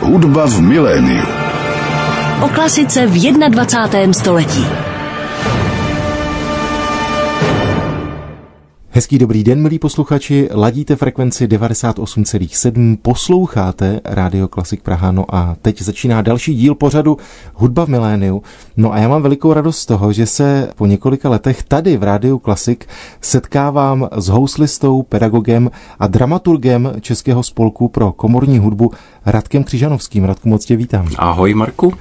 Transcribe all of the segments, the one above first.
Hudba v miléniu. O klasice v 21. století. Hezký dobrý den, milí posluchači, ladíte frekvenci 98,7, posloucháte Rádio Klasik Praha, no a teď začíná další díl pořadu Hudba v miléniu. No a já mám velikou radost z toho, že se po několika letech tady v Rádiu Klasik setkávám s houslistou, pedagogem a dramaturgem Českého spolku pro komorní hudbu Radkem Křižanovským. Radku, moc tě vítám. Ahoj, Marku.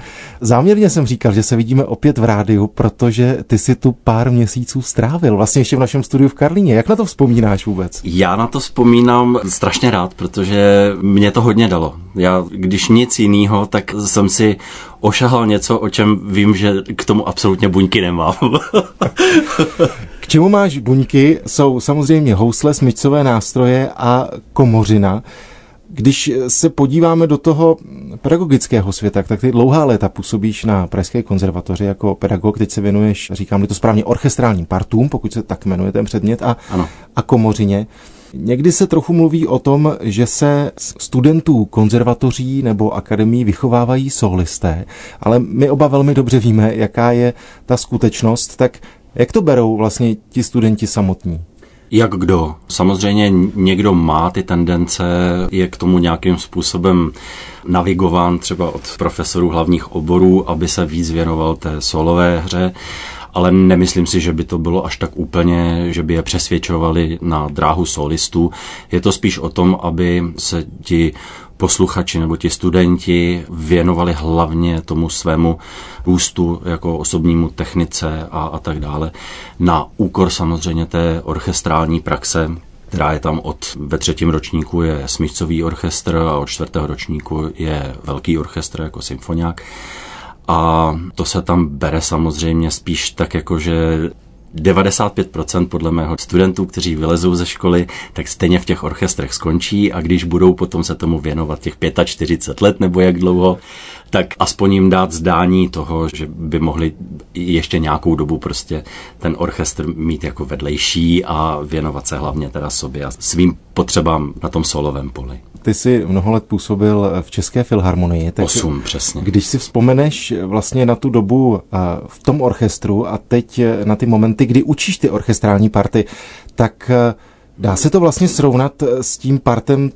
Záměrně jsem říkal, že se vidíme opět v rádiu, protože ty si tu pár měsíců strávil, vlastně ještě v našem studiu v Karlíně. Jak na to vzpomínáš vůbec? Já na to vzpomínám strašně rád, protože mě to hodně dalo. Já, když nic jiného, tak jsem si ošahal něco, o čem vím, že k tomu absolutně buňky nemám. K čemu máš buňky? Jsou samozřejmě housle, smyčcové nástroje a komořina. Když se podíváme do toho pedagogického světa, tak ty dlouhá léta působíš na Pražské konzervatoři jako pedagog, teď se věnuješ, říkám to správně, orchestrálním partům, pokud se tak jmenuje ten předmět, a, ano. a komořině. Někdy se trochu mluví o tom, že se studentů konzervatoří nebo akademí vychovávají solisté, ale my oba velmi dobře víme, jaká je ta skutečnost, tak jak to berou vlastně ti studenti samotní? Jak kdo? Samozřejmě někdo má ty tendence, je k tomu nějakým způsobem navigován třeba od profesorů hlavních oborů, aby se víc věnoval té solové hře, ale nemyslím si, že by to bylo až tak úplně, že by je přesvědčovali na dráhu solistů. Je to spíš o tom, aby se ti posluchači nebo ti studenti věnovali hlavně tomu svému růstu jako osobnímu technice a, a tak dále. Na úkor samozřejmě té orchestrální praxe, která je tam od ve třetím ročníku je smyčcový orchestr a od čtvrtého ročníku je velký orchestr jako symfoniák. A to se tam bere samozřejmě spíš tak jako, že 95% podle mého studentů, kteří vylezou ze školy, tak stejně v těch orchestrech skončí a když budou potom se tomu věnovat těch 45 let nebo jak dlouho, tak aspoň jim dát zdání toho, že by mohli ještě nějakou dobu prostě ten orchestr mít jako vedlejší a věnovat se hlavně teda sobě a svým potřebám na tom solovém poli. Ty jsi mnoho let působil v České filharmonii. Tak Osm, přesně. Když si vzpomeneš vlastně na tu dobu v tom orchestru a teď na ty momenty, kdy učíš ty orchestrální party, tak dá se to vlastně srovnat s tím partem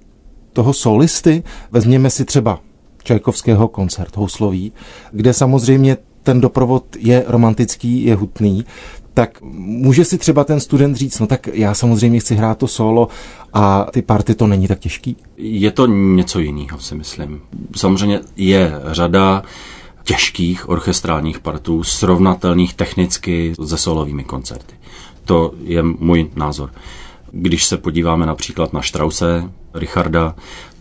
toho solisty? Vezměme si třeba Čajkovského koncert houslový, kde samozřejmě ten doprovod je romantický, je hutný, tak může si třeba ten student říct, no tak já samozřejmě chci hrát to solo a ty party to není tak těžký? Je to něco jiného, si myslím. Samozřejmě je řada těžkých orchestrálních partů, srovnatelných technicky se solovými koncerty. To je můj názor. Když se podíváme například na Strause, Richarda,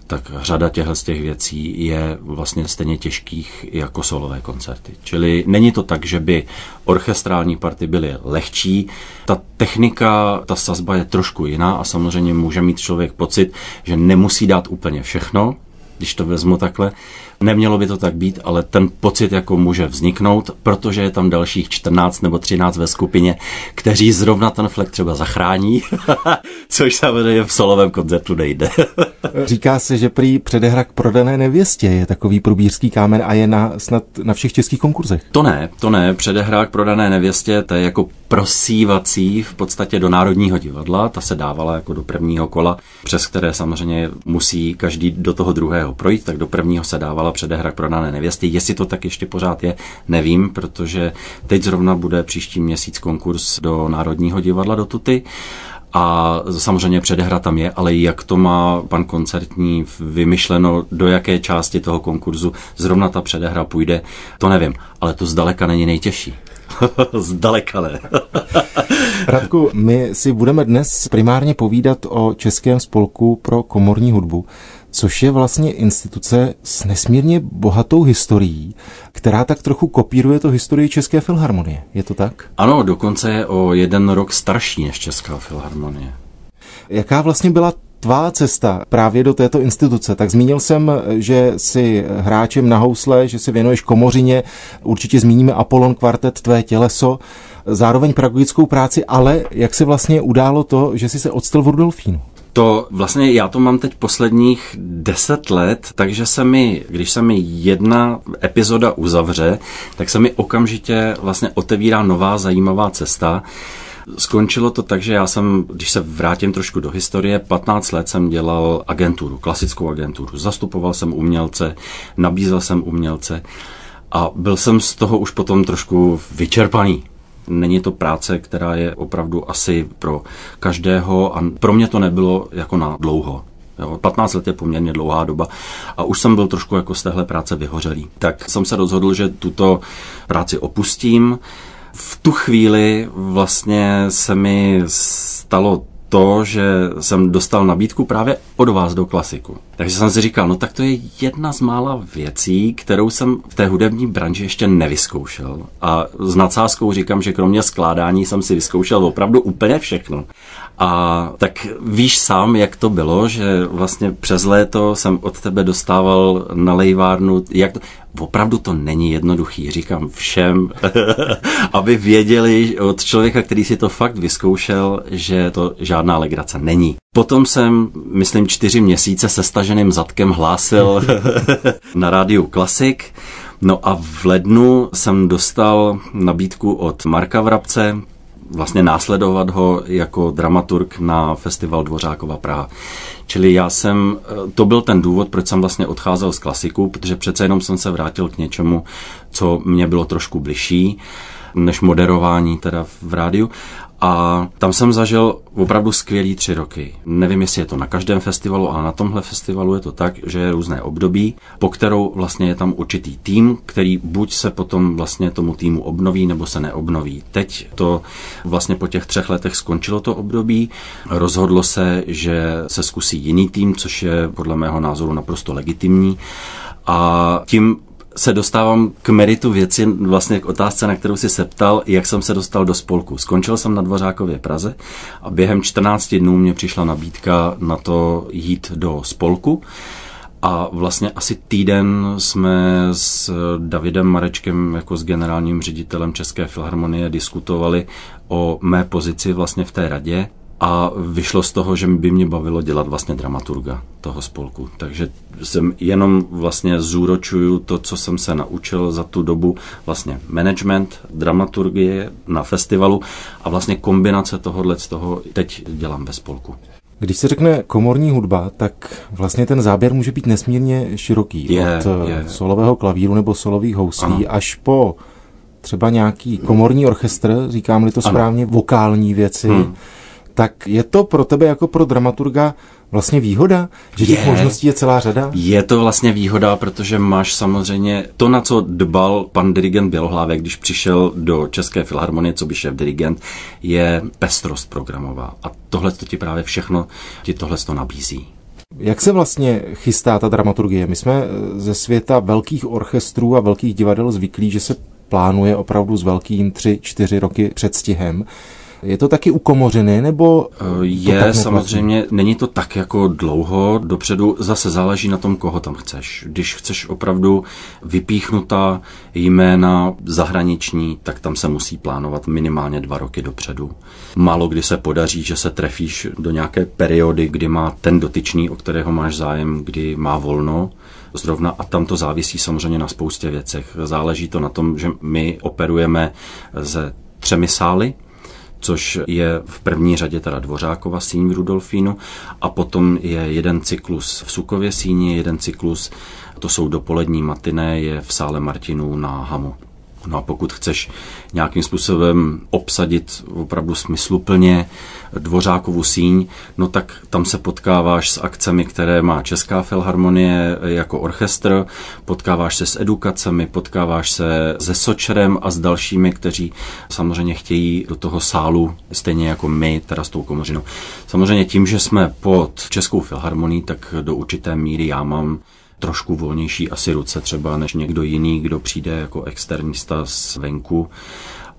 tak řada těchto z těch věcí je vlastně stejně těžkých jako solové koncerty. Čili není to tak, že by orchestrální party byly lehčí. Ta technika, ta sazba je trošku jiná a samozřejmě může mít člověk pocit, že nemusí dát úplně všechno, když to vezmu takhle. Nemělo by to tak být, ale ten pocit jako může vzniknout, protože je tam dalších 14 nebo 13 ve skupině, kteří zrovna ten flek třeba zachrání, což samozřejmě v solovém koncertu nejde. Říká se, že prý předehra k prodané nevěstě je takový probířský kámen a je na, snad na všech českých konkurzech. To ne, to ne. Předehra k prodané nevěstě, to je jako prosívací v podstatě do Národního divadla, ta se dávala jako do prvního kola, přes které samozřejmě musí každý do toho druhého projít, tak do prvního se dávala předehra k prodané nevěsty. Jestli to tak ještě pořád je, nevím, protože teď zrovna bude příští měsíc konkurs do Národního divadla do Tuty a samozřejmě předehra tam je, ale jak to má pan koncertní vymyšleno, do jaké části toho konkurzu zrovna ta předehra půjde, to nevím, ale to zdaleka není nejtěžší. Zdaleka ne. Radku, my si budeme dnes primárně povídat o Českém spolku pro komorní hudbu, což je vlastně instituce s nesmírně bohatou historií, která tak trochu kopíruje to historii České filharmonie. Je to tak? Ano, dokonce je o jeden rok starší než Česká filharmonie. Jaká vlastně byla tvá cesta právě do této instituce? Tak zmínil jsem, že jsi hráčem na housle, že se věnuješ komořině, určitě zmíníme Apollon kvartet, tvé těleso, zároveň pedagogickou práci, ale jak se vlastně událo to, že jsi se odstal v Rudolfínu? To vlastně já to mám teď posledních deset let, takže se mi, když se mi jedna epizoda uzavře, tak se mi okamžitě vlastně otevírá nová zajímavá cesta. Skončilo to tak, že já jsem, když se vrátím trošku do historie, 15 let jsem dělal agenturu, klasickou agenturu. Zastupoval jsem umělce, nabízel jsem umělce a byl jsem z toho už potom trošku vyčerpaný. Není to práce, která je opravdu asi pro každého a pro mě to nebylo jako na dlouho. Jo, 15 let je poměrně dlouhá doba a už jsem byl trošku jako z téhle práce vyhořelý. Tak jsem se rozhodl, že tuto práci opustím. V tu chvíli vlastně se mi stalo to, že jsem dostal nabídku právě od vás do klasiku. Takže jsem si říkal, no tak to je jedna z mála věcí, kterou jsem v té hudební branži ještě nevyzkoušel. A s nadsázkou říkám, že kromě skládání jsem si vyzkoušel opravdu úplně všechno. A tak víš sám, jak to bylo, že vlastně přes léto jsem od tebe dostával na lejvárnu, jak to, opravdu to není jednoduchý, říkám všem, aby věděli od člověka, který si to fakt vyzkoušel, že to žádná legrace není. Potom jsem, myslím, čtyři měsíce se staženým zadkem hlásil na rádiu Klasik. No a v lednu jsem dostal nabídku od Marka Vrabce, vlastně následovat ho jako dramaturg na festival Dvořákova Praha. Čili já jsem, to byl ten důvod, proč jsem vlastně odcházel z klasiku, protože přece jenom jsem se vrátil k něčemu, co mě bylo trošku bližší než moderování teda v rádiu. A tam jsem zažil opravdu skvělý tři roky. Nevím, jestli je to na každém festivalu, ale na tomhle festivalu je to tak, že je různé období, po kterou vlastně je tam určitý tým, který buď se potom vlastně tomu týmu obnoví, nebo se neobnoví. Teď to vlastně po těch třech letech skončilo to období. Rozhodlo se, že se zkusí jiný tým, což je podle mého názoru naprosto legitimní. A tím se dostávám k meritu věci, vlastně k otázce, na kterou si se ptal, jak jsem se dostal do spolku. Skončil jsem na Dvořákově Praze a během 14 dnů mě přišla nabídka na to jít do spolku. A vlastně asi týden jsme s Davidem Marečkem jako s generálním ředitelem České filharmonie diskutovali o mé pozici vlastně v té radě a vyšlo z toho, že by mě bavilo dělat vlastně dramaturga toho spolku. Takže jsem jenom vlastně zúročuju to, co jsem se naučil za tu dobu, vlastně management, dramaturgie na festivalu a vlastně kombinace tohohle z toho teď dělám ve spolku. Když se řekne komorní hudba, tak vlastně ten záběr může být nesmírně široký. Je, od je. solového klavíru nebo solových houslí Ano. až po třeba nějaký komorní orchestr, říkám-li to Ano. správně, vokální věci. Hmm. Tak je to pro tebe jako pro dramaturga vlastně výhoda, že těch Je. možností je celá řada? Je to vlastně výhoda, protože máš samozřejmě to, na co dbal pan dirigent Bělohlávek, když přišel do České filharmonie, co by šéf dirigent, je pestrost programová. A tohle to ti právě všechno, ti tohle to nabízí. Jak se vlastně chystá ta dramaturgie? My jsme eh, ze světa velkých orchestrů a velkých divadel zvyklí, že se plánuje opravdu s velkým tři, čtyři roky předstihem. Je to taky u komořiny, nebo Eh, Je samozřejmě, není to tak jako dlouho dopředu, zase záleží na tom, koho tam chceš. Když chceš opravdu vypíchnutá jména zahraniční, tak tam se musí plánovat minimálně dva roky dopředu. Málo kdy se podaří, že se trefíš do nějaké periody, kdy má ten dotyčný, o kterého máš zájem, kdy má volno, zrovna a tam to závisí samozřejmě na spoustě věcech. Záleží to na tom, že my operujeme ze třemi sály, což je v první řadě teda Dvořákova síň v Rudolfínu a potom je jeden cyklus v Sukově síni, jeden cyklus, to jsou dopolední matiné, je v sále Martinů na Hamu. No a pokud chceš nějakým způsobem obsadit opravdu smysluplně Dvořákovu síň, no tak tam se potkáváš s akcemi, které má Česká filharmonie jako orchestr, potkáváš se s edukacemi, potkáváš se se Sočerem a s dalšími, kteří samozřejmě chtějí do toho sálu, stejně jako my, teda s tou komořinou. Samozřejmě tím, že jsme pod Českou filharmonií, tak do určité míry já mám trošku volnější asi ruce třeba než někdo jiný, kdo přijde jako externista z venku.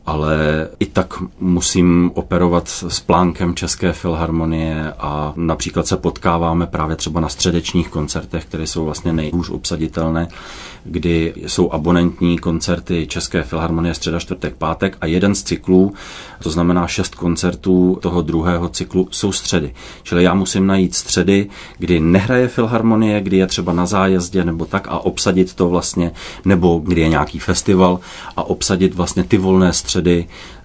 Ale i tak musím operovat s plánkem České filharmonie a například se potkáváme právě třeba na středečních koncertech, které jsou vlastně nejhůř obsaditelné, kdy jsou abonentní koncerty České filharmonie středa, čtvrtek, pátek a jeden z cyklů, to znamená šest koncertů toho druhého cyklu, jsou středy. Čili já musím najít středy, kdy nehraje filharmonie, kdy je třeba na zájezdě nebo tak a obsadit to vlastně, nebo kdy je nějaký festival a obsadit vlastně ty volné středy,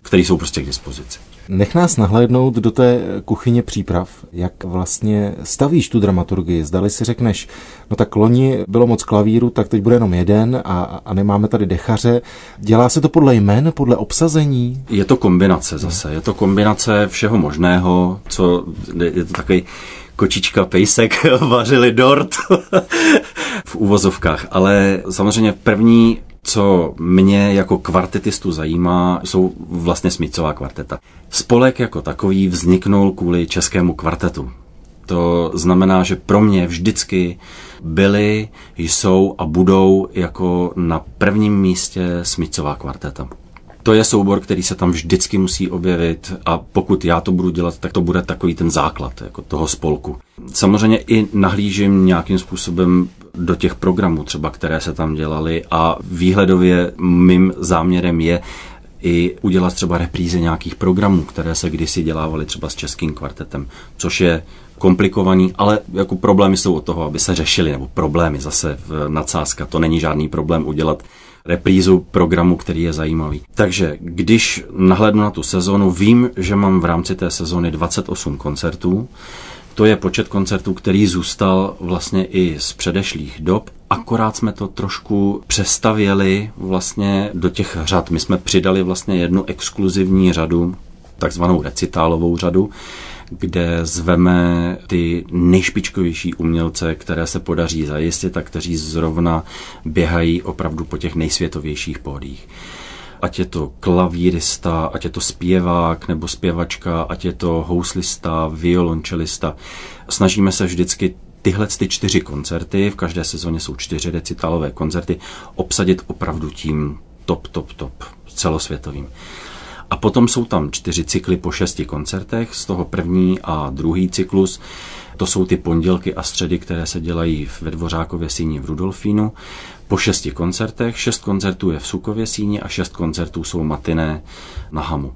které jsou prostě k dispozici. Nech nás nahlédnout do té kuchyně příprav, jak vlastně stavíš tu dramaturgii. Zdali si řekneš, no tak loni bylo moc klavíru, tak teď bude jenom jeden a, a nemáme tady dechaře. Dělá se to podle jmen, podle obsazení? Je to kombinace zase, je to kombinace všeho možného, co je to takový kočička pejsek vařili dort v úvozovkách, ale samozřejmě první co mě jako kvartetistu zajímá, jsou vlastně Smicová kvarteta. Spolek jako takový vzniknul kvůli českému kvartetu. To znamená, že pro mě vždycky byly, jsou a budou jako na prvním místě Smicová kvarteta. To je soubor, který se tam vždycky musí objevit a pokud já to budu dělat, tak to bude takový ten základ jako toho spolku. Samozřejmě i nahlížím nějakým způsobem do těch programů třeba, které se tam dělaly a výhledově mým záměrem je i udělat třeba reprízy nějakých programů, které se kdysi dělávaly třeba s českým kvartetem, což je komplikovaný, ale jako problémy jsou od toho, aby se řešily, nebo problémy zase v nadsázka. To není žádný problém udělat reprízu programu, který je zajímavý. Takže když nahlednu na tu sezonu, vím, že mám v rámci té sezony 28 koncertů, to je počet koncertů, který zůstal vlastně i z předešlých dob. Akorát jsme to trošku přestavěli vlastně do těch řad. My jsme přidali vlastně jednu exkluzivní řadu, takzvanou recitálovou řadu, kde zveme ty nejšpičkovější umělce, které se podaří zajistit a kteří zrovna běhají opravdu po těch nejsvětovějších pódích ať je to klavírista, ať je to zpěvák nebo zpěvačka, ať je to houslista, violončelista. Snažíme se vždycky tyhle ty čtyři koncerty, v každé sezóně jsou čtyři recitálové koncerty, obsadit opravdu tím top, top, top celosvětovým. A potom jsou tam čtyři cykly po šesti koncertech, z toho první a druhý cyklus. To jsou ty pondělky a středy, které se dělají ve Dvořákově síni v Rudolfínu. Po šesti koncertech, šest koncertů je v Sukově síni a šest koncertů jsou matiné na Hamu.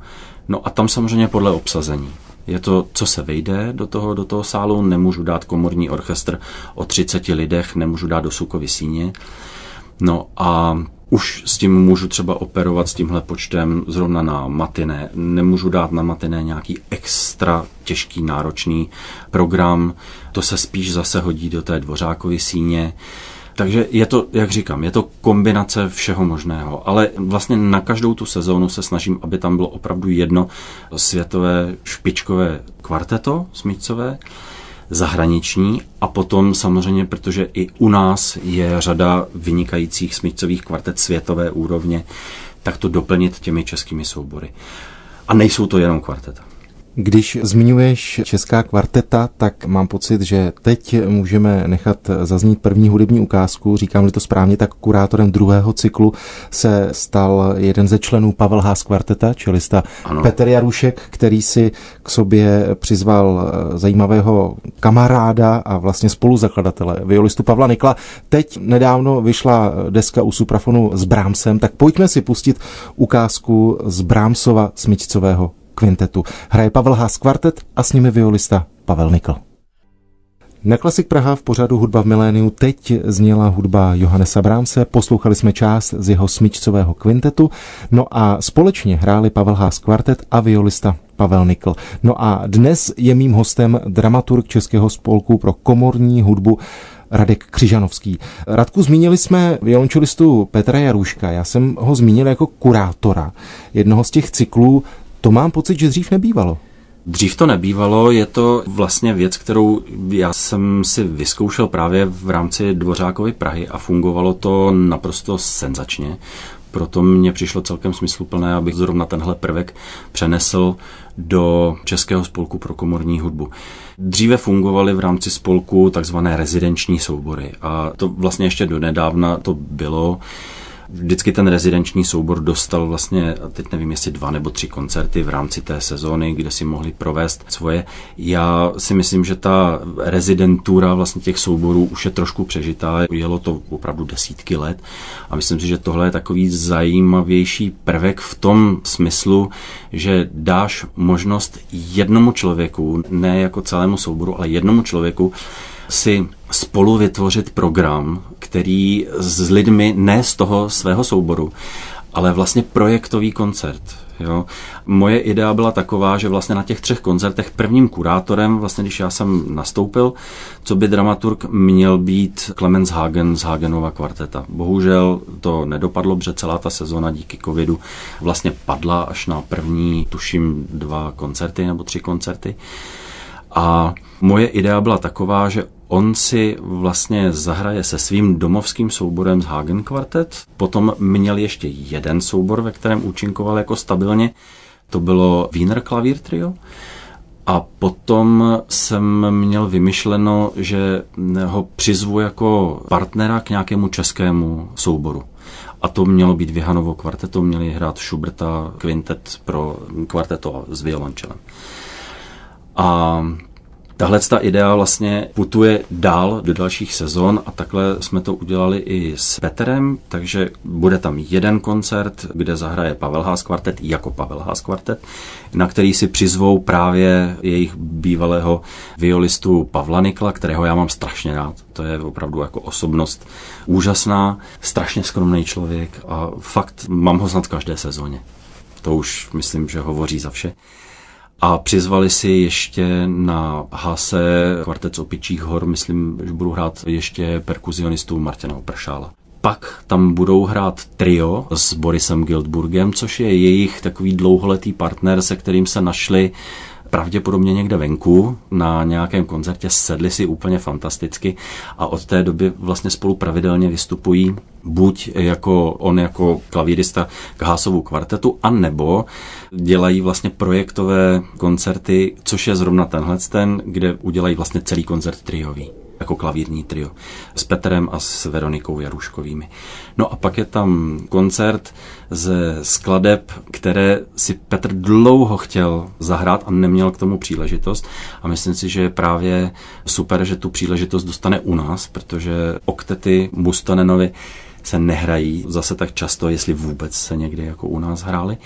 No a tam samozřejmě podle obsazení. Je to, co se vejde do toho, do toho sálu, nemůžu dát komorní orchestr o 30 lidech, nemůžu dát do Sukovy síně. No a už s tím můžu třeba operovat s tímhle počtem zrovna na matiné. Nemůžu dát na matiné nějaký extra těžký, náročný program. To se spíš zase hodí do té dvořákové síně. Takže je to, jak říkám, je to kombinace všeho možného, ale vlastně na každou tu sezónu se snažím, aby tam bylo opravdu jedno světové špičkové kvarteto smíčcové, zahraniční a potom samozřejmě, protože i u nás je řada vynikajících smíčcových kvartet světové úrovně, tak to doplnit těmi českými soubory. A nejsou to jenom kvarteta. Když zmiňuješ česká kvarteta, tak mám pocit, že teď můžeme nechat zaznít první hudební ukázku. Říkám-li to správně, tak kurátorem druhého cyklu se stal jeden ze členů Pavel Haas kvarteta, čelista ano. Petr Jarušek, který si k sobě přizval eh, zajímavého kamaráda a vlastně spoluzakladatele, violistu Pavla Nikla. Teď nedávno vyšla deska u Suprafonu s Brámsem, tak pojďme si pustit ukázku z Brámsova smyčcového kvintetu. Hraje Pavel Haas kvartet a s nimi violista Pavel Nikl. Na Klasik Praha v pořadu Hudba v miléniu teď zněla hudba Johannesa Brámse, poslouchali jsme část z jeho smyčcového kvintetu, no a společně hráli Pavel Haas kvartet a violista Pavel Nikl. No a dnes je mým hostem dramaturg Českého spolku pro komorní hudbu Radek Křižanovský. Radku, zmínili jsme violončelistu Petra Jaruška. Já jsem ho zmínil jako kurátora jednoho z těch cyklů to mám pocit, že dřív nebývalo. Dřív to nebývalo, je to vlastně věc, kterou já jsem si vyzkoušel právě v rámci Dvořákovy Prahy a fungovalo to naprosto senzačně. Proto mně přišlo celkem smysluplné, abych zrovna tenhle prvek přenesl do Českého spolku pro komorní hudbu. Dříve fungovaly v rámci spolku takzvané rezidenční soubory a to vlastně ještě do nedávna to bylo vždycky ten rezidenční soubor dostal vlastně, teď nevím, jestli dva nebo tři koncerty v rámci té sezóny, kde si mohli provést svoje. Já si myslím, že ta rezidentura vlastně těch souborů už je trošku přežitá, jelo to opravdu desítky let a myslím si, že tohle je takový zajímavější prvek v tom smyslu, že dáš možnost jednomu člověku, ne jako celému souboru, ale jednomu člověku si spolu vytvořit program, který s lidmi ne z toho svého souboru, ale vlastně projektový koncert. Jo. Moje idea byla taková, že vlastně na těch třech koncertech prvním kurátorem, vlastně když já jsem nastoupil, co by dramaturg měl být Clemens Hagen z Hagenova kvarteta. Bohužel to nedopadlo, protože celá ta sezona díky covidu vlastně padla až na první, tuším, dva koncerty nebo tři koncerty. A moje idea byla taková, že on si vlastně zahraje se svým domovským souborem z Hagen Quartet, potom měl ještě jeden soubor, ve kterém účinkoval jako stabilně, to bylo Wiener Klavír Trio, a potom jsem měl vymyšleno, že ho přizvu jako partnera k nějakému českému souboru. A to mělo být Vihanovo kvarteto, měli hrát Schuberta kvintet pro kvarteto s violončelem. A Tahle ta idea vlastně putuje dál do dalších sezon a takhle jsme to udělali i s Peterem, takže bude tam jeden koncert, kde zahraje Pavel Haas kvartet jako Pavel Haas kvartet, na který si přizvou právě jejich bývalého violistu Pavla Nikla, kterého já mám strašně rád. To je opravdu jako osobnost úžasná, strašně skromný člověk a fakt mám ho snad každé sezóně. To už myslím, že hovoří za vše a přizvali si ještě na hase kvartet Opičích hor, myslím, že budou hrát ještě perkuzionistu Martina Opršála. Pak tam budou hrát trio s Borisem Gildburgem, což je jejich takový dlouholetý partner, se kterým se našli pravděpodobně někde venku. Na nějakém koncertě, sedli si úplně fantasticky a od té doby vlastně spolu pravidelně vystupují buď jako on jako klavírista k Hásovu kvartetu, anebo dělají vlastně projektové koncerty, což je zrovna tenhle ten, kde udělají vlastně celý koncert triový jako klavírní trio s Petrem a s Veronikou Jaruškovými. No a pak je tam koncert ze skladeb, které si Petr dlouho chtěl zahrát a neměl k tomu příležitost a myslím si, že je právě super, že tu příležitost dostane u nás, protože oktety Mustanenovi se nehrají zase tak často, jestli vůbec se někdy jako u nás hráli.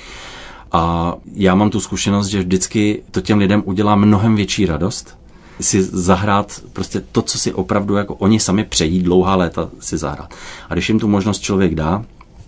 A já mám tu zkušenost, že vždycky to těm lidem udělá mnohem větší radost, si zahrát prostě to, co si opravdu jako oni sami přejí dlouhá léta si zahrát. A když jim tu možnost člověk dá,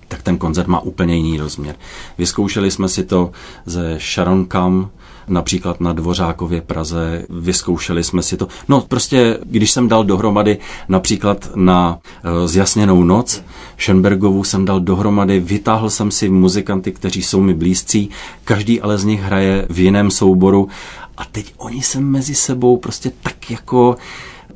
tak ten koncert má úplně jiný rozměr. Vyzkoušeli jsme si to ze Sharon Kam, například na Dvořákově Praze, vyzkoušeli jsme si to. No prostě, když jsem dal dohromady například na e, Zjasněnou noc, Schoenbergovu jsem dal dohromady, vytáhl jsem si muzikanty, kteří jsou mi blízcí, každý ale z nich hraje v jiném souboru a teď oni se mezi sebou prostě tak jako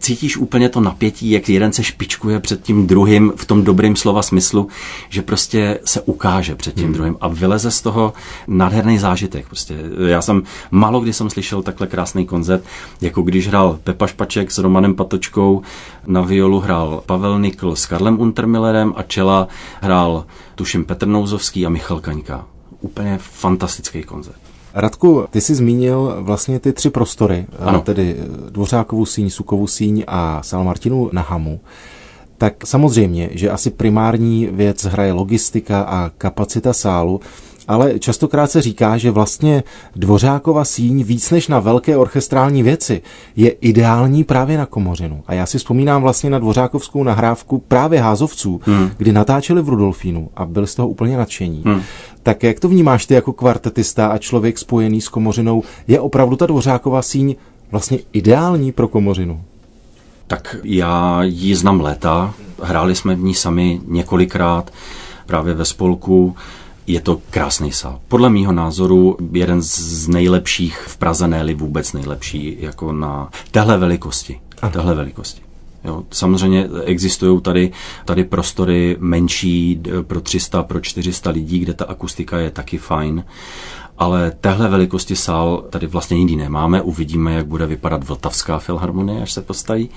cítíš úplně to napětí, jak jeden se špičkuje před tím druhým v tom dobrým slova smyslu, že prostě se ukáže před tím hmm. druhým a vyleze z toho nádherný zážitek. Prostě já jsem málo kdy jsem slyšel takhle krásný koncert, jako když hrál Pepa Špaček s Romanem Patočkou, na violu hrál Pavel Nikl s Karlem Untermillerem a čela hrál tuším Petr Nouzovský a Michal Kaňka. Úplně fantastický koncert. Radku, ty jsi zmínil vlastně ty tři prostory, ano. tedy Dvořákovou síň, Sukovou síň a Sal Martinu na Hamu. Tak samozřejmě, že asi primární věc hraje logistika a kapacita sálu, ale častokrát se říká, že vlastně Dvořákova síň víc než na velké orchestrální věci je ideální právě na komořinu. A já si vzpomínám vlastně na Dvořákovskou nahrávku právě Házovců, hmm. kdy natáčeli v Rudolfínu a byli z toho úplně nadšení. Hmm. Tak jak to vnímáš ty jako kvartetista a člověk spojený s komořinou? Je opravdu ta Dvořáková síň vlastně ideální pro komořinu? Tak já ji znám léta, hráli jsme v ní sami několikrát právě ve spolku. Je to krásný sál. Podle mýho názoru jeden z nejlepších v Praze, ne vůbec nejlepší, jako na téhle velikosti. A téhle velikosti. Jo, samozřejmě existují tady, tady prostory menší pro 300, pro 400 lidí, kde ta akustika je taky fajn, ale téhle velikosti sál tady vlastně nikdy nemáme. Uvidíme, jak bude vypadat Vltavská filharmonie, až se postaví.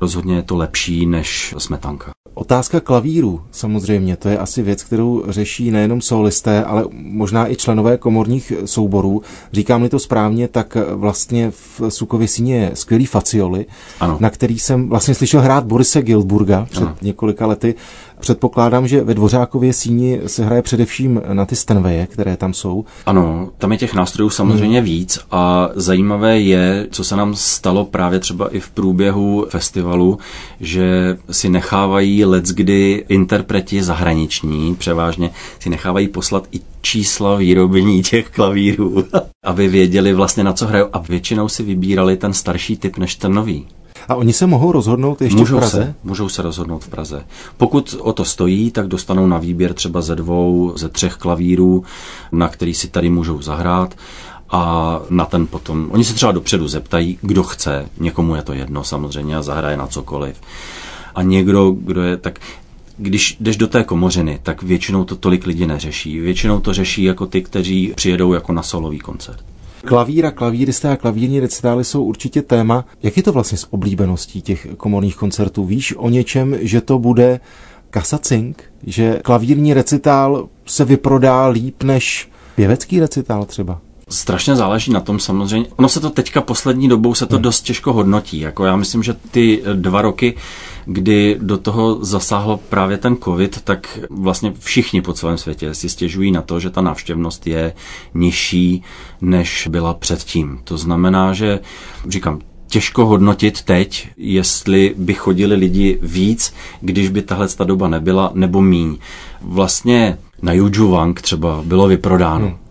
Rozhodně je to lepší než Smetanka. Otázka klavíru, samozřejmě, to je asi věc, kterou řeší nejenom solisté, ale možná i členové komorních souborů. Říkám-li to správně, tak vlastně v Sukově síně je skvělý facioli, ano. na který jsem vlastně slyšel hrát Borise Gildburga před ano. několika lety. Předpokládám, že ve Dvořákově síni se hraje především na ty stenveje, které tam jsou. Ano, tam je těch nástrojů samozřejmě hmm. víc a zajímavé je, co se nám stalo právě třeba i v průběhu festivalu, že si nechávají kdy interpreti zahraniční, převážně si nechávají poslat i čísla výrobní těch klavírů, aby věděli vlastně na co hrajou a většinou si vybírali ten starší typ než ten nový. A oni se mohou rozhodnout ještě můžou v Praze? Se, můžou se rozhodnout v Praze. Pokud o to stojí, tak dostanou na výběr třeba ze dvou, ze třech klavírů, na který si tady můžou zahrát a na ten potom, oni se třeba dopředu zeptají, kdo chce, někomu je to jedno samozřejmě a zahraje na cokoliv. A někdo, kdo je, tak když jdeš do té komořiny, tak většinou to tolik lidi neřeší. Většinou to řeší jako ty, kteří přijedou jako na solový koncert. Klavír a klavíristé a klavírní recitály jsou určitě téma. Jak je to vlastně s oblíbeností těch komorních koncertů? Víš o něčem, že to bude kasacink? Že klavírní recitál se vyprodá líp než pěvecký recitál třeba? Strašně záleží na tom samozřejmě. Ono se to teďka poslední dobou se to hmm. dost těžko hodnotí. Jako já myslím, že ty dva roky, kdy do toho zasáhl právě ten covid, tak vlastně všichni po celém světě si stěžují na to, že ta návštěvnost je nižší, než byla předtím. To znamená, že říkám, těžko hodnotit teď, jestli by chodili lidi víc, když by tahle ta doba nebyla, nebo míň. Vlastně na Juju Wang třeba bylo vyprodáno. Hmm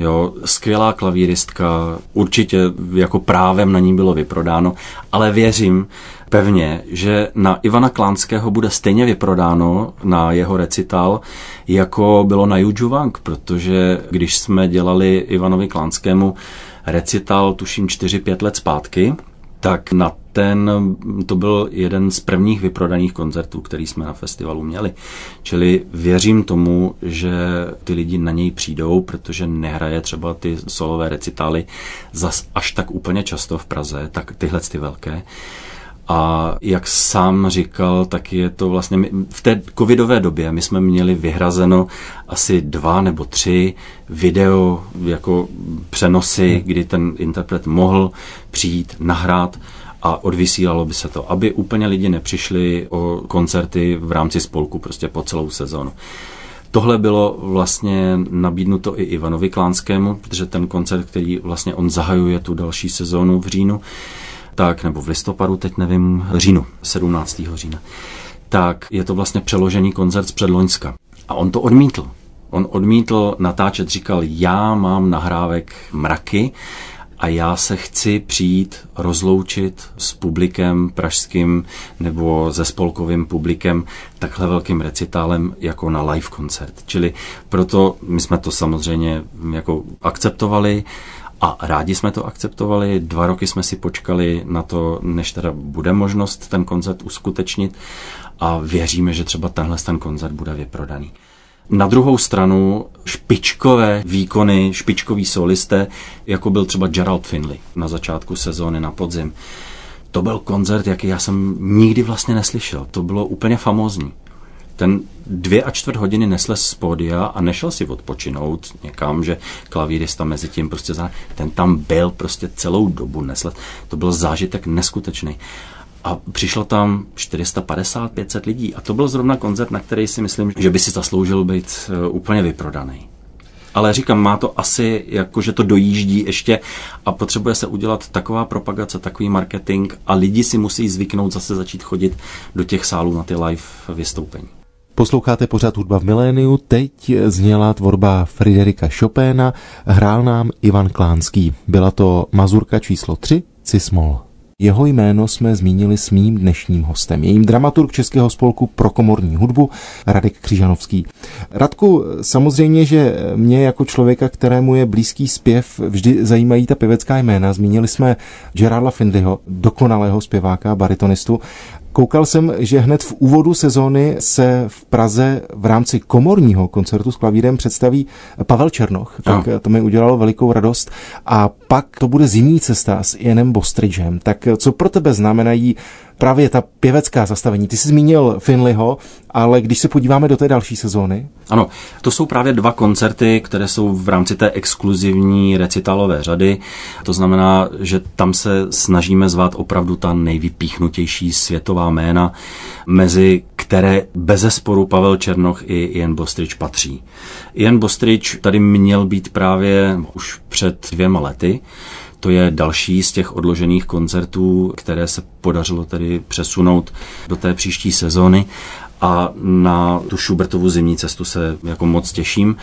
Jo, skvělá klavíristka, určitě jako právem na ní bylo vyprodáno, ale věřím pevně, že na Ivana Klánského bude stejně vyprodáno na jeho recital, jako bylo na Juju Wang, protože když jsme dělali Ivanovi Klánskému recital, tuším 4-5 let zpátky, tak na ten, to byl jeden z prvních vyprodaných koncertů, který jsme na festivalu měli. Čili věřím tomu, že ty lidi na něj přijdou, protože nehraje třeba ty solové recitály zas až tak úplně často v Praze, tak tyhle ty velké. A jak sám říkal, tak je to vlastně, v té covidové době my jsme měli vyhrazeno asi dva nebo tři video jako přenosy, hmm. kdy ten interpret mohl přijít, nahrát a odvysílalo by se to, aby úplně lidi nepřišli o koncerty v rámci spolku prostě po celou sezonu. Tohle bylo vlastně nabídnuto i Ivanovi Klánskému, protože ten koncert, který vlastně on zahajuje tu další sezónu v říjnu, tak, nebo v listopadu, teď nevím, říjnu, 17. října, tak je to vlastně přeložený koncert z předloňska. A on to odmítl. On odmítl natáčet, říkal, já mám nahrávek mraky a já se chci přijít rozloučit s publikem pražským nebo se spolkovým publikem takhle velkým recitálem jako na live koncert. Čili proto my jsme to samozřejmě jako akceptovali a rádi jsme to akceptovali. Dva roky jsme si počkali na to, než teda bude možnost ten koncert uskutečnit a věříme, že třeba tenhle ten koncert bude vyprodaný. Na druhou stranu špičkové výkony, špičkoví solisté, jako byl třeba Gerald Finley na začátku sezóny na podzim. To byl koncert, jaký já jsem nikdy vlastně neslyšel. To bylo úplně famózní. Ten dvě a čtvrt hodiny nesl z pódia a nešel si odpočinout někam, že klavírista mezi tím prostě za... ten tam byl prostě celou dobu nesl. To byl zážitek neskutečný. A přišlo tam 450-500 lidí. A to byl zrovna koncert, na který si myslím, že by si zasloužil být eh, úplně vyprodaný. Ale říkám, má to asi, jako že to dojíždí ještě a potřebuje se udělat taková propagace, takový marketing a lidi si musí zvyknout zase začít chodit do těch sálů na ty live vystoupení. Posloucháte pořád hudba v miléniu, teď zněla tvorba Friderika Chopéna, hrál nám Ivan Klánský. Byla to mazurka číslo 3, Cismol. Jeho jméno jsme zmínili s mým dnešním hostem. Je jim dramaturg Českého spolku pro komorní hudbu Radek Křižanovský. Radku, samozřejmě, že mě jako člověka, kterému je blízký zpěv, vždy zajímají ta pěvecká jména. Zmínili jsme Gerarda Findleyho, dokonalého zpěváka, baritonistu. Koukal jsem, že hned v úvodu sezóny se v Praze v rámci komorního koncertu s klavírem představí Pavel Černoch. Tak no. to mi udělalo velikou radost. A pak to bude zimní cesta s Ianem Bostridgem. Tak co pro tebe znamenají právě ta pěvecká zastavení. Ty jsi zmínil Finleyho, ale když se podíváme do té další sezóny. Ano, to jsou právě dva koncerty, které jsou v rámci té exkluzivní recitálové řady. To znamená, že tam se snažíme zvát opravdu ta nejvypíchnutější světová jména, mezi které bezesporu Pavel Černoch i Ian Bostridge patří. Ian Bostridge tady měl být právě už před dvěma lety. To je další z těch odložených koncertů, které se podařilo tedy přesunout do té příští sezóny a na tu Schubertovu zimní cestu se jako moc těším.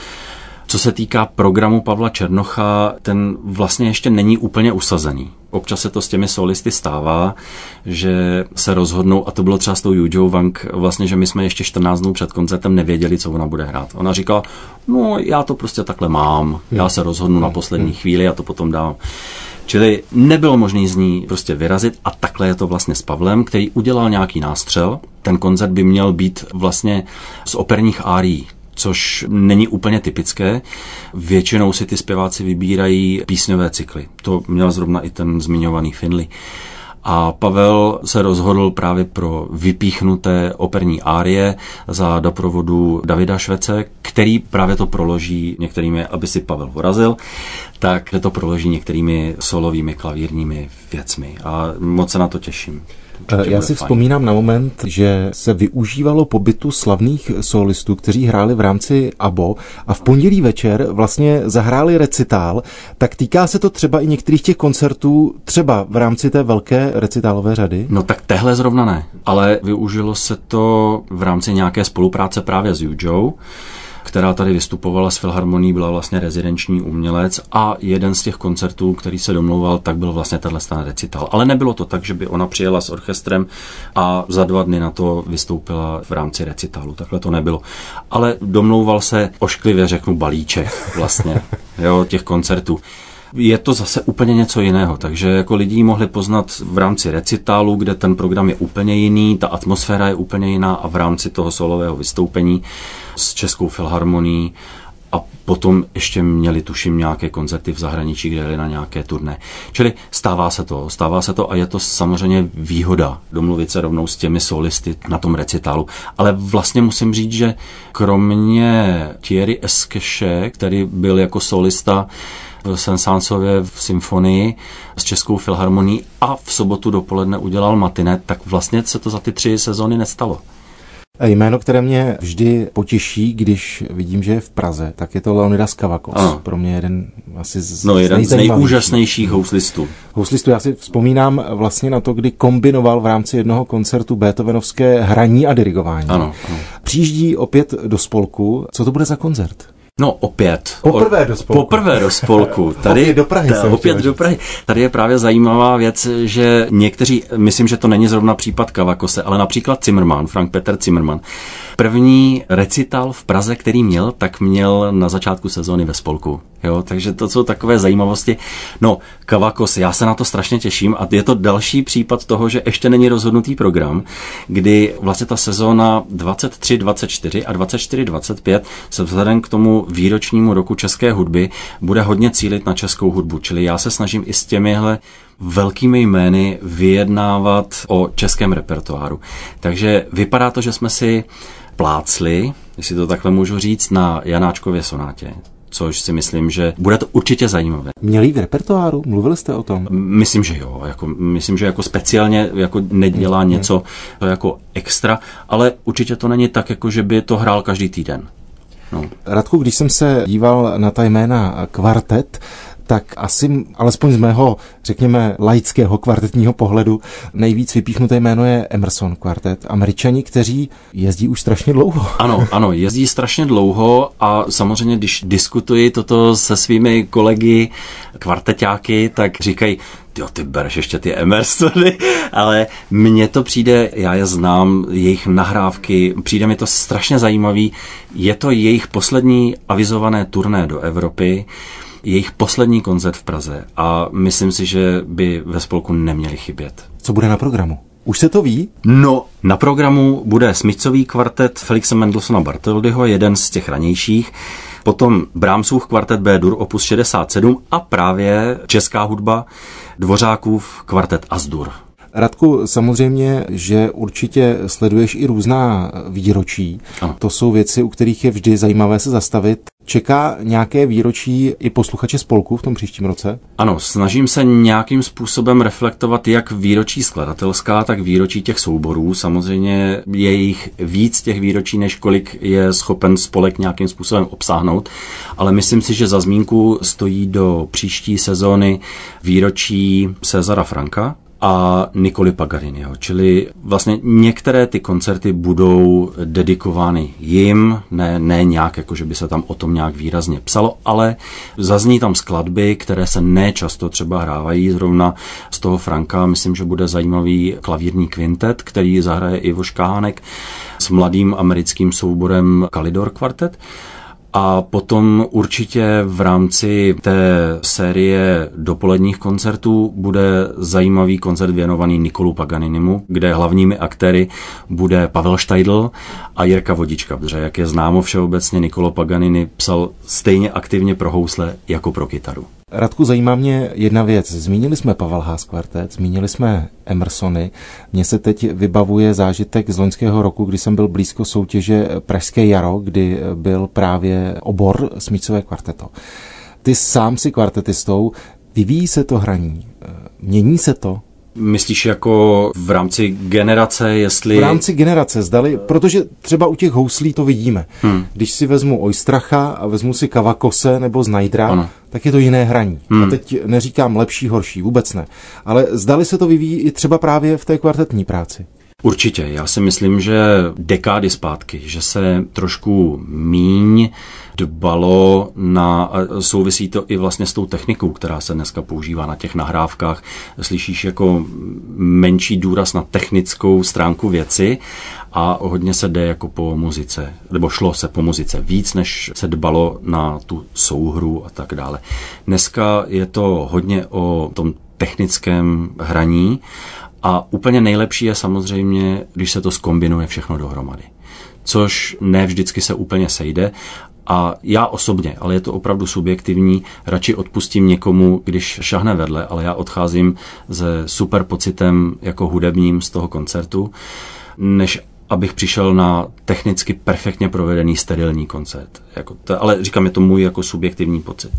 Co se týká programu Pavla Černocha, ten vlastně ještě není úplně usazený. Občas se to s těmi solisty stává, že se rozhodnou, a to bylo třeba s tou Yu Wang, vlastně, že my jsme ještě 14 dnů před koncertem nevěděli, co ona bude hrát. Ona říkala, no já to prostě takhle mám, já se rozhodnu na poslední chvíli a to potom dám. Čili nebylo možné z ní prostě vyrazit a takhle je to vlastně s Pavlem, který udělal nějaký nástřel. Ten koncert by měl být vlastně z operních árií, což není úplně typické. Většinou si ty zpěváci vybírají písňové cykly. To měl zrovna i ten zmiňovaný Finley. A Pavel se rozhodl právě pro vypíchnuté operní árie za doprovodu Davida Švece, který právě to proloží některými, aby si Pavel urazil, tak to proloží některými solovými klavírními věcmi. A moc se na to těším. Určitě Já si vzpomínám na moment, že se využívalo pobytu slavných solistů, kteří hráli v rámci ABO a v pondělí večer vlastně zahráli recitál. Tak týká se to třeba i některých těch koncertů, třeba v rámci té velké recitálové řady? No tak tehle zrovna ne, ale využilo se to v rámci nějaké spolupráce právě s Jujou která tady vystupovala s Filharmonií, byla vlastně rezidenční umělec a jeden z těch koncertů, který se domlouval, tak byl vlastně tenhle stan recital. Ale nebylo to tak, že by ona přijela s orchestrem a za dva dny na to vystoupila v rámci recitálu. Takhle to nebylo. Ale domlouval se ošklivě, řeknu, balíček vlastně jo, těch koncertů je to zase úplně něco jiného. Takže jako lidi mohli poznat v rámci recitálu, kde ten program je úplně jiný, ta atmosféra je úplně jiná a v rámci toho solového vystoupení s Českou filharmonií a potom ještě měli, tuším, nějaké koncerty v zahraničí, kde jeli na nějaké turné. Čili stává se to, stává se to a je to samozřejmě výhoda domluvit se rovnou s těmi solisty na tom recitálu. Ale vlastně musím říct, že kromě Thierry Eskeše, který byl jako solista v Sensáncově v symfonii s Českou filharmonií a v sobotu dopoledne udělal matinet, tak vlastně se to za ty tři sezóny nestalo. Jméno, které mě vždy potěší, když vidím, že je v Praze, tak je to Leonidas Kavakos. Ano. Pro mě jeden asi z, no, jeden z nejúžasnějších houslistů. Houslistů. Já si vzpomínám vlastně na to, kdy kombinoval v rámci jednoho koncertu Beethovenovské hraní a dirigování. Ano, ano. Přijíždí opět do spolku. Co to bude za koncert? No opět. Poprvé do spolku. Poprvé do spolku. Tady, opět do Prahy. Ta, opět do Prahy. Tady je právě zajímavá věc, že někteří, myslím, že to není zrovna případ Kavakose, ale například Zimmermann, Frank Peter Zimmermann, První recital v Praze, který měl, tak měl na začátku sezóny ve spolku. Jo, takže to jsou takové zajímavosti. No, Kavakos, já se na to strašně těším a je to další případ toho, že ještě není rozhodnutý program, kdy vlastně ta sezóna 23-24 a 24-25 se vzhledem k tomu výročnímu roku české hudby bude hodně cílit na českou hudbu. Čili já se snažím i s těmihle velkými jmény vyjednávat o českém repertoáru. Takže vypadá to, že jsme si plácli, jestli to takhle můžu říct, na Janáčkově sonátě což si myslím, že bude to určitě zajímavé. Měli v repertoáru? Mluvili jste o tom? Myslím, že jo. Jako, myslím, že jako speciálně jako nedělá mm, něco to jako extra, ale určitě to není tak, jako že by to hrál každý týden. No. Radku, když jsem se díval na ta jména kvartet, tak asi, alespoň z mého, řekněme, laického kvartetního pohledu, nejvíc vypíchnuté jméno je Emerson kvartet. Američani, kteří jezdí už strašně dlouho. Ano, ano, jezdí strašně dlouho a samozřejmě, když diskutuji toto se svými kolegy kvartetáky, tak říkají, jo, ty bereš ještě ty Emersony, ale mně to přijde, já je znám, jejich nahrávky, přijde mi to strašně zajímavý. Je to jejich poslední avizované turné do Evropy jejich poslední koncert v Praze a myslím si, že by ve spolku neměli chybět. Co bude na programu? Už se to ví? No, na programu bude smycový kvartet Felixe Mendelsona Bartoldyho, jeden z těch ranějších, potom Brahmsův kvartet B-dur opus 67 a právě česká hudba Dvořákův kvartet Azdur. Radku, samozřejmě, že určitě sleduješ i různá výročí. Ano. To jsou věci, u kterých je vždy zajímavé se zastavit. Čeká nějaké výročí i posluchače spolku v tom příštím roce? Ano, snažím se nějakým způsobem reflektovat jak výročí skladatelská, tak výročí těch souborů. Samozřejmě je jich víc těch výročí, než kolik je schopen spolek nějakým způsobem obsáhnout, ale myslím si, že za zmínku stojí do příští sezóny výročí Cezara Franka, a Nikoli Paganiniho. Čili vlastně některé ty koncerty budou dedikovány jim, ne, ne nějak, jako že by se tam o tom nějak výrazně psalo, ale zazní tam skladby, které se nečasto třeba hrávají. Zrovna z toho Franka myslím, že bude zajímavý klavírní kvintet, který zahraje Ivo Škánek s mladým americkým souborem Kalidor Quartet. A potom určitě v rámci té série dopoledních koncertů bude zajímavý koncert věnovaný Nikolu Paganinimu, kde hlavními aktéry bude Pavel Štajdl a Jirka Vodička, protože jak je známo všeobecně, Nikolo Paganini psal stejně aktivně pro housle jako pro kytaru. Radku, zajímá mě jedna věc. Zmínili jsme Pavel Haas kvartet, zmínili jsme Emersony. Mně se teď vybavuje zážitek z loňského roku, kdy jsem byl blízko soutěže Pražské jaro, kdy byl právě obor smícové kvarteto. Ty sám si kvartetistou, vyvíjí se to hraní, mění se to? Myslíš jako v rámci generace, jestli... V rámci generace, zdali, protože třeba u těch houslí to vidíme. Hmm. Když si vezmu Ojstracha a vezmu si Kavakose nebo Znajdra, ano. tak je to jiné hraní. Hmm. A teď neříkám lepší, horší, vůbec ne. Ale zdali se to vyvíjí i třeba právě v té kvartetní práci. Určitě. Já si myslím, že dekády zpátky, že se trošku míň dbalo na, souvisí to i vlastně s tou technikou, která se dneska používá na těch nahrávkách. Slyšíš jako menší důraz na technickou stránku věci a hodně se jde jako po muzice, nebo šlo se po muzice víc, než se dbalo na tu souhru a tak dále. Dneska je to hodně o tom technickém hraní a úplně nejlepší je samozřejmě, když se to skombinuje všechno dohromady. Což ne vždycky se úplně sejde a já osobně, ale je to opravdu subjektivní, radši odpustím někomu, když šahne vedle, ale já odcházím se super pocitem jako hudebním z toho koncertu, než abych přišel na technicky perfektně provedený sterilní koncert. Jako to, ale říkám, je to můj jako subjektivní pocit.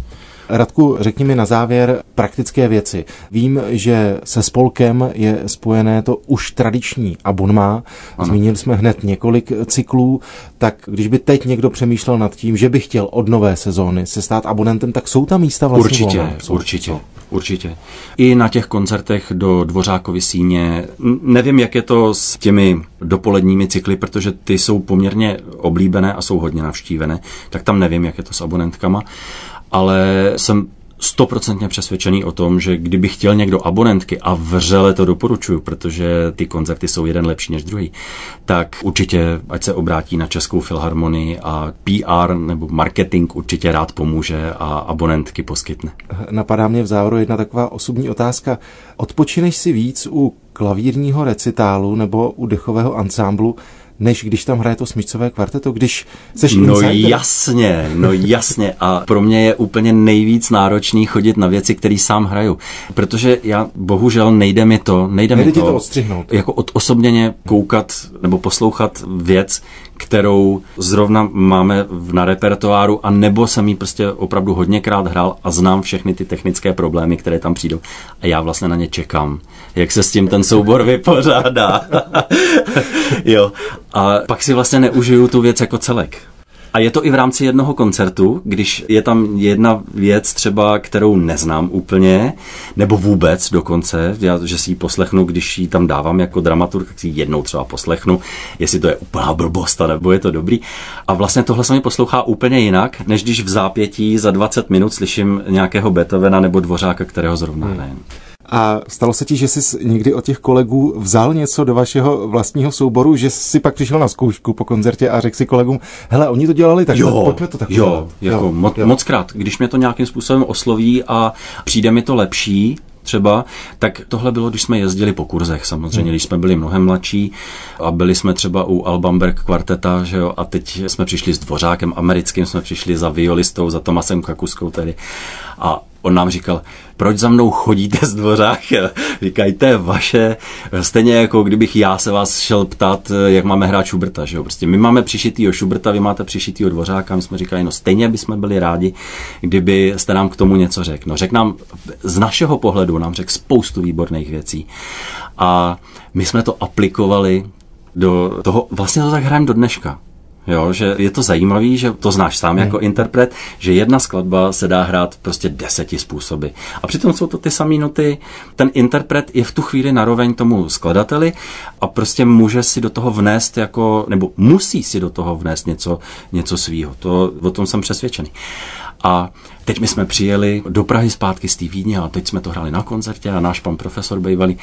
Radku, řekni mi na závěr praktické věci. Vím, že se spolkem je spojené to už tradiční abonma. Zmínili jsme hned několik cyklů, tak když by teď někdo přemýšlel nad tím, že by chtěl od nové sezóny se stát abonentem, tak jsou tam místa vlastně Určitě, volná. určitě. Určitě. I na těch koncertech do Dvořákovy síně. Nevím, jak je to s těmi dopoledními cykly, protože ty jsou poměrně oblíbené a jsou hodně navštívené, tak tam nevím, jak je to s abonentkama ale jsem stoprocentně přesvědčený o tom, že kdyby chtěl někdo abonentky a vřele to doporučuju, protože ty koncerty jsou jeden lepší než druhý, tak určitě ať se obrátí na Českou filharmonii a PR nebo marketing určitě rád pomůže a abonentky poskytne. Napadá mě v závodu jedna taková osobní otázka. Odpočineš si víc u klavírního recitálu nebo u dechového ansámblu, než když tam hraje to smyčcové kvarteto, když seš No insider. jasně, no jasně a pro mě je úplně nejvíc náročný chodit na věci, které sám hraju, protože já bohužel nejde mi to, nejde, nejde mi to, to odstřihnout. jako od osobněně koukat nebo poslouchat věc, kterou zrovna máme na repertoáru a nebo jsem ji prostě opravdu hodněkrát hrál a znám všechny ty technické problémy, které tam přijdou a já vlastně na ně čekám, jak se s tím ten soubor vypořádá. jo. A pak si vlastně neužiju tu věc jako celek. A je to i v rámci jednoho koncertu, když je tam jedna věc třeba, kterou neznám úplně, nebo vůbec dokonce, já, že si ji poslechnu, když ji tam dávám jako dramaturg, tak si ji jednou třeba poslechnu, jestli to je úplná blbost, nebo je to dobrý. A vlastně tohle se mi poslouchá úplně jinak, než když v zápětí za 20 minut slyším nějakého Beethovena nebo Dvořáka, kterého zrovna hmm. A stalo se ti, že jsi někdy od těch kolegů vzal něco do vašeho vlastního souboru, že jsi pak přišel na zkoušku po koncertě a řekl si kolegům, hele, oni to dělali tak, jo, pojďme to tak Jo, jako jo, mo- jo. moc krát. Když mě to nějakým způsobem osloví a přijde mi to lepší, třeba, tak tohle bylo, když jsme jezdili po kurzech samozřejmě, hmm. když jsme byli mnohem mladší a byli jsme třeba u Albamberg kvarteta, že jo, a teď jsme přišli s dvořákem americkým, jsme přišli za violistou, za Tomasem Kakuskou tedy a On nám říkal, proč za mnou chodíte z dvořák? Říkají, to je vaše. Stejně jako kdybych já se vás šel ptat, jak máme hrát Schuberta. Že jo? Prostě my máme přišitýho Schuberta, vy máte přišitýho dvořáka. My jsme říkali, no stejně bychom byli rádi, kdyby jste nám k tomu něco řekl. No řekl nám, z našeho pohledu nám řekl spoustu výborných věcí. A my jsme to aplikovali do toho, vlastně to tak hrajeme do dneška. Jo, že je to zajímavý, že to znáš sám hmm. jako interpret, že jedna skladba se dá hrát prostě deseti způsoby. A přitom jsou to ty samé noty. Ten interpret je v tu chvíli naroveň tomu skladateli a prostě může si do toho vnést jako, nebo musí si do toho vnést něco, něco svýho. To, o tom jsem přesvědčený. A teď my jsme přijeli do Prahy zpátky z té Vídně a teď jsme to hráli na koncertě a náš pan profesor bývalý,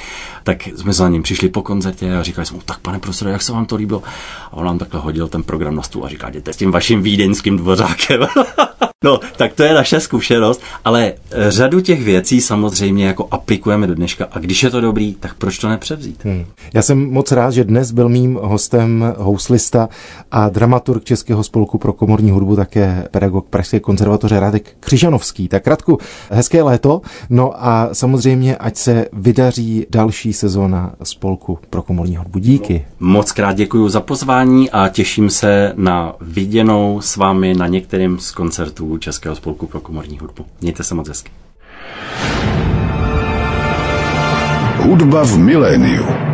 tak jsme za ním přišli po koncertě a říkali jsme mu, tak pane profesore, jak se vám to líbilo? A on nám takhle hodil ten program na stůl a říká, jděte s tím vaším vídeňským dvořákem. no, tak to je naše zkušenost, ale řadu těch věcí samozřejmě jako aplikujeme do dneška a když je to dobrý, tak proč to nepřevzít? Hmm. Já jsem moc rád, že dnes byl mým hostem houslista a dramaturg Českého spolku pro komorní hudbu, také pedagog Pražské konzervatoře Radek Křižanovský. Tak Radku, hezké léto, no a samozřejmě, ať se vydaří další sezóna spolku pro komorní hudbu. Díky. Moc krát děkuji za pozvání a těším se na viděnou s vámi na některým z koncertů Českého spolku pro komorní hudbu. Mějte se moc hezky. Hudba v miléniu.